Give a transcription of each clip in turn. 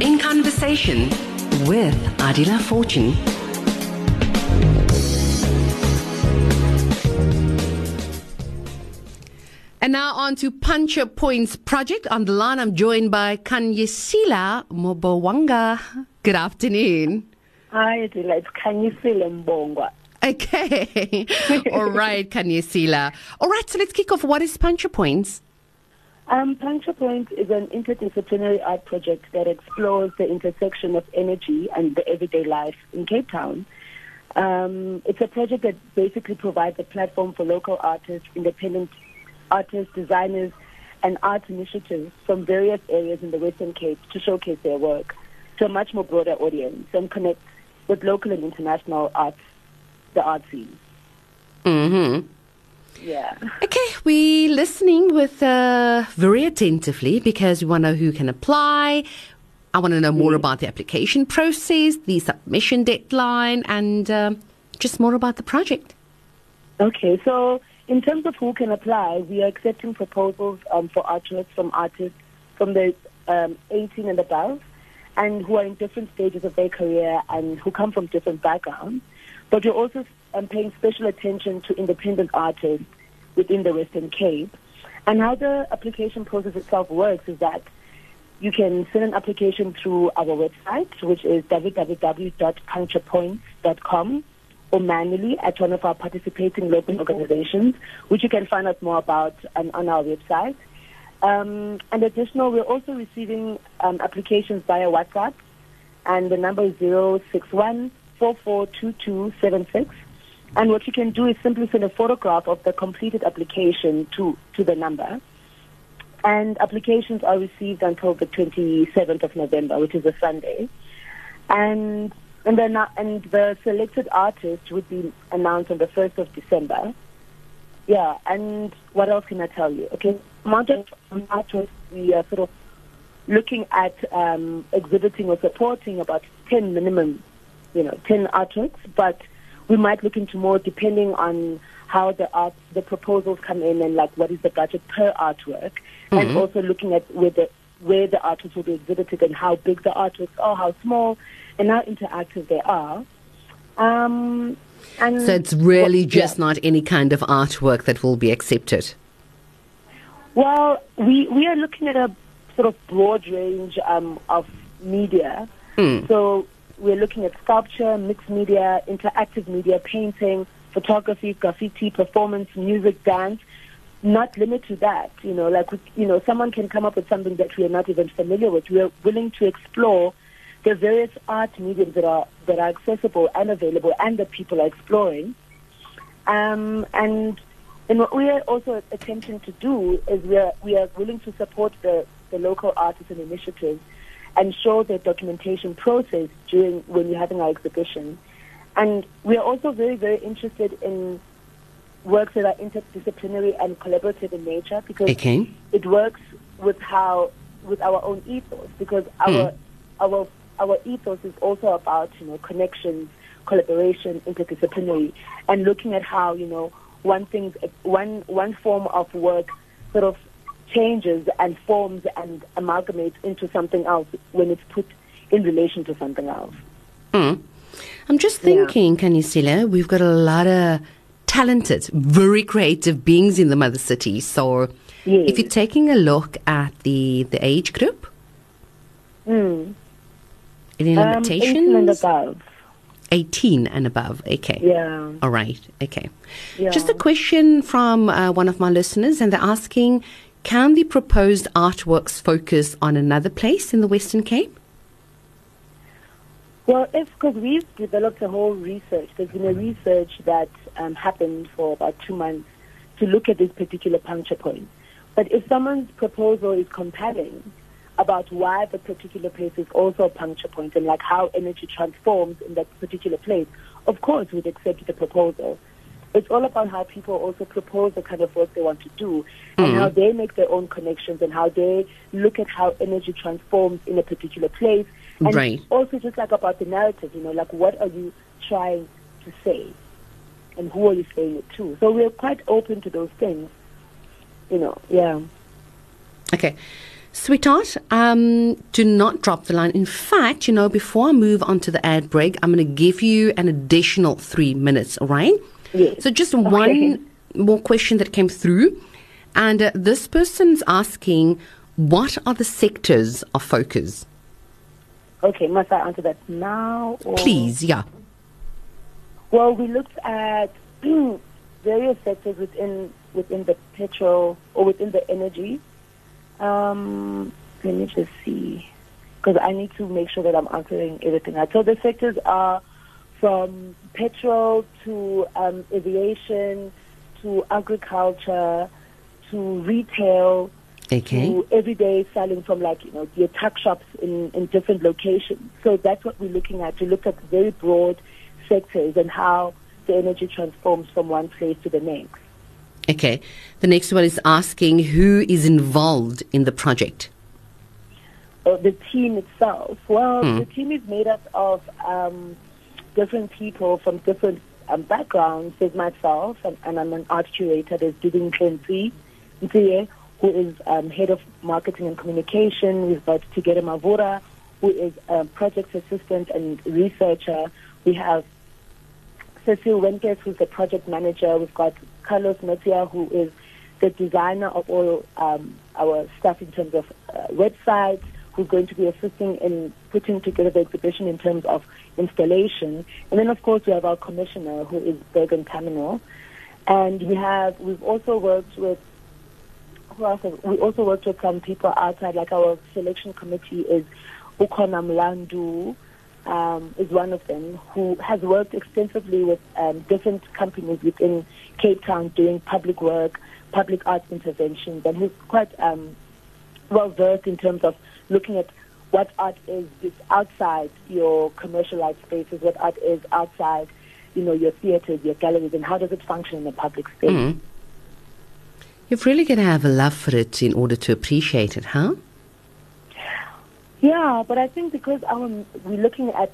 In conversation with Adiela Fortune. And now on to Puncture Points Project. On the line, I'm joined by Kanyesila Mobowanga. Good afternoon. Hi, Adila. It's Kanyesila Mbongwa. Okay. All right, Kanyesila. All right, so let's kick off. What is Puncture Points? Um, Puncture Point is an interdisciplinary art project that explores the intersection of energy and the everyday life in Cape Town. Um, it's a project that basically provides a platform for local artists, independent artists, designers, and art initiatives from various areas in the Western Cape to showcase their work to a much more broader audience and connect with local and international arts, the art scene. Mm-hmm. Yeah. Okay, we're listening with uh, very attentively because we want to know who can apply. I want to know more about the application process, the submission deadline, and um, just more about the project. Okay, so in terms of who can apply, we are accepting proposals um, for artworks from artists from the um, 18 and above, and who are in different stages of their career and who come from different backgrounds. But we're also um, paying special attention to independent artists within the Western Cape. And how the application process itself works is that you can send an application through our website, which is www.puncturepoints.com, or manually at one of our participating local organizations, which you can find out more about um, on our website. Um, and additional, we're also receiving um, applications via WhatsApp, and the number is 061 442276. And what you can do is simply send a photograph of the completed application to, to the number. And applications are received until the 27th of November, which is a Sunday. And and then and the selected artist would be announced on the 1st of December. Yeah, and what else can I tell you? Okay, amount of artists we are sort of looking at um, exhibiting or supporting about 10 minimum, you know, 10 artworks, but we might look into more depending on how the art, the proposals come in and like what is the budget per artwork, mm-hmm. and also looking at where the where the artworks will be exhibited and how big the artworks are, how small, and how interactive they are. Um, and so it's really just yeah. not any kind of artwork that will be accepted. Well, we we are looking at a sort of broad range um, of media. Mm. So we're looking at sculpture, mixed media, interactive media, painting, photography, graffiti, performance, music, dance. Not limited to that, you know, like, you know, someone can come up with something that we are not even familiar with. We are willing to explore the various art mediums that are, that are accessible and available and that people are exploring. Um, and, and what we are also attempting to do is we are, we are willing to support the, the local artists and initiatives and show the documentation process during when we're having our exhibition. And we are also very, very interested in works that are interdisciplinary and collaborative in nature because okay. it works with how with our own ethos because our mm. our our ethos is also about you know connections, collaboration, interdisciplinary, and looking at how you know one thing one one form of work sort of changes and forms and amalgamates into something else when it's put in relation to something else. Mm. I'm just thinking, yeah. Kanyesila, we've got a lot of talented, very creative beings in the mother city. So yes. if you're taking a look at the, the age group, mm. any limitations? Um, 18 and above. 18 and above. Okay. Yeah. All right. Okay. Yeah. Just a question from uh, one of my listeners, and they're asking can the proposed artworks focus on another place in the Western Cape? Well, it's because we've developed a whole research. There's been a research that um, happened for about two months to look at this particular puncture point. But if someone's proposal is compelling about why the particular place is also a puncture point and like how energy transforms in that particular place, of course we'd accept the proposal it's all about how people also propose the kind of work they want to do and mm-hmm. how they make their own connections and how they look at how energy transforms in a particular place. And right. also just like about the narrative, you know, like what are you trying to say and who are you saying it to? So we're quite open to those things, you know, yeah. Okay. Sweetheart, um, do not drop the line. In fact, you know, before I move on to the ad break, I'm going to give you an additional three minutes, all right? Yes. So just one more question that came through. And uh, this person's asking, what are the sectors of focus? Okay, must I answer that now? Or? Please, yeah. Well, we looked at various sectors within within the petrol or within the energy. Um, let me just see, because I need to make sure that I'm answering everything. So the sectors are from petrol to um, aviation to agriculture to retail Okay. to everyday selling from like you know your tuck shops in, in different locations. So that's what we're looking at. We look at very broad sectors and how the energy transforms from one place to the next. Okay. The next one is asking who is involved in the project. Uh, the team itself, well, the team is made up of um, different people from different um, backgrounds. There's myself, and, and I'm an art curator. There's Dudin Ntsiye, who is um, head of marketing and communication. We've got Tigere Mavura, who is a project assistant and researcher. We have Cecile Wenkes, who's the project manager. We've got Carlos Metia, who is the designer of all um, our stuff in terms of uh, websites, who's going to be assisting in putting together the exhibition in terms of installation. And then, of course, we have our commissioner, who is Bergen Terminal. And we have, we've also worked with, who else? We also worked with some people outside, like our selection committee is Ukona Mlandu, um, is one of them, who has worked extensively with um, different companies within Cape Town doing public work, public arts interventions, and who's quite um, well versed in terms of looking at what art is outside your commercialized spaces, what art is outside, you know, your theaters, your galleries, and how does it function in the public space. Mm. You've really got to have a love for it in order to appreciate it, huh? Yeah, but I think because our, we're looking at,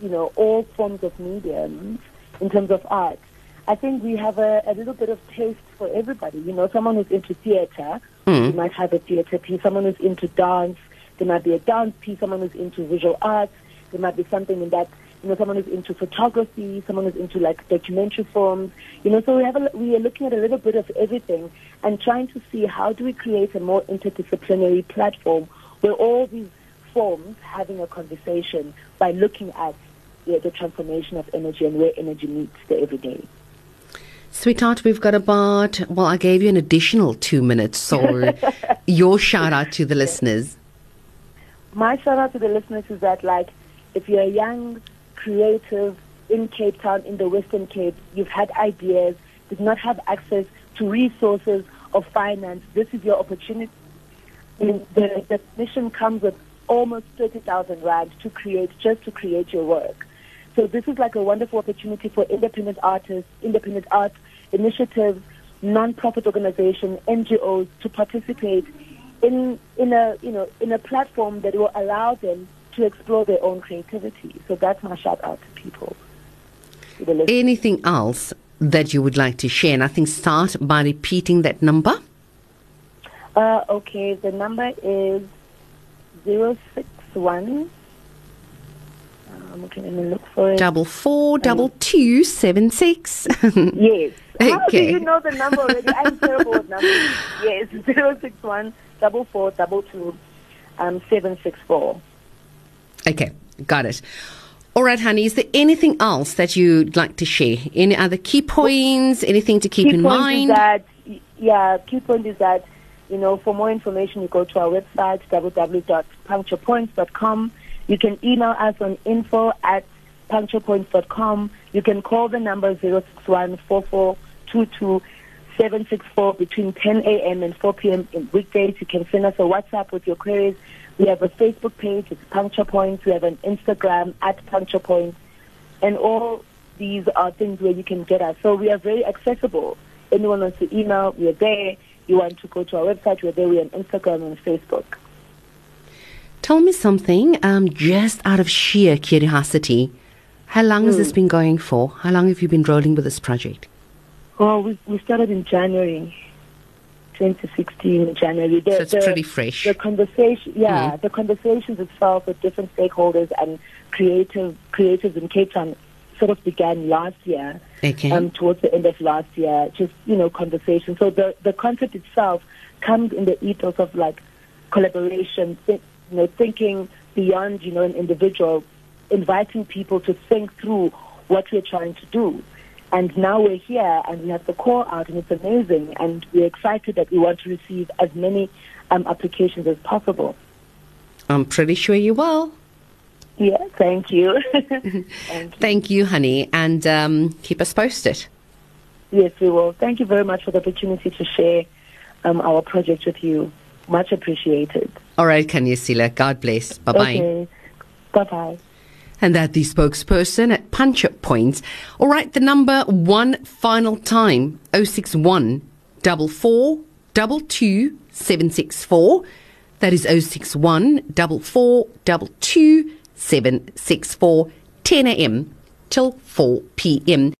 you know, all forms of mediums in terms of art, I think we have a, a little bit of taste for everybody. You know, someone who's into theater, you hmm. might have a theater piece. Someone who's into dance, there might be a dance piece. Someone who's into visual arts, there might be something in that. You know, someone who's into photography, someone who's into like documentary films. You know, so we have a, we are looking at a little bit of everything and trying to see how do we create a more interdisciplinary platform where all these forms having a conversation by looking at yeah, the transformation of energy and where energy meets the everyday. Sweetheart, we've got about, well, I gave you an additional two minutes, so your shout out to the listeners. My shout out to the listeners is that, like, if you're a young, creative in Cape Town, in the Western Cape, you've had ideas, did not have access to resources or finance, this is your opportunity. And the, the mission comes with almost 30,000 rand to create, just to create your work. So this is like a wonderful opportunity for independent artists, independent art initiatives, non-profit organizations, NGOs to participate in in a you know in a platform that will allow them to explore their own creativity. So that's my shout out to people. To. Anything else that you would like to share? And I think start by repeating that number. Uh, okay, the number is zero six one. I'm looking look for it. Double four, double two, seven six. Yes. How do you know the number already? I'm terrible with numbers. Yes, zero six one double four double two um seven six four. okay, got it. All right, honey, is there anything else that you'd like to share? Any other key points? Anything to keep key in point mind? is that yeah, key point is that you know for more information you go to our website www.puncturepoints.com. You can email us on info at puncturepoints.com. You can call the number 061 764 between 10 a.m. and 4 p.m. in weekdays. You can send us a WhatsApp with your queries. We have a Facebook page, it's Puncture Points. We have an Instagram at Puncture Points. And all these are things where you can get us. So we are very accessible. Anyone wants to email, we are there. You want to go to our website, we're there. We're on Instagram and Facebook. Tell me something, um, just out of sheer curiosity. How long has this been going for? How long have you been rolling with this project? Well, we, we started in January. 2016 January. The, so it's the, pretty fresh. The conversation, yeah, mm. the conversations itself with different stakeholders and creative creators in Cape Town sort of began last year. Okay. Um, towards the end of last year, just you know, conversation. So the the concept itself comes in the ethos of like collaboration, th- you know, thinking beyond you know an individual, inviting people to think through what we're trying to do. And now we're here and we have the core out and it's amazing and we're excited that we want to receive as many um, applications as possible. I'm pretty sure you will. Yeah, thank you. thank you. Thank you, honey, and um, keep us posted. Yes, we will. Thank you very much for the opportunity to share um, our project with you. Much appreciated. All right, Kanyasila. God bless. Bye bye. Okay. Bye bye and that the spokesperson at Puncture Point. All right, the number one final time 061 44 22 764. That is 061 44 22 764 10 a.m. till 4 p.m.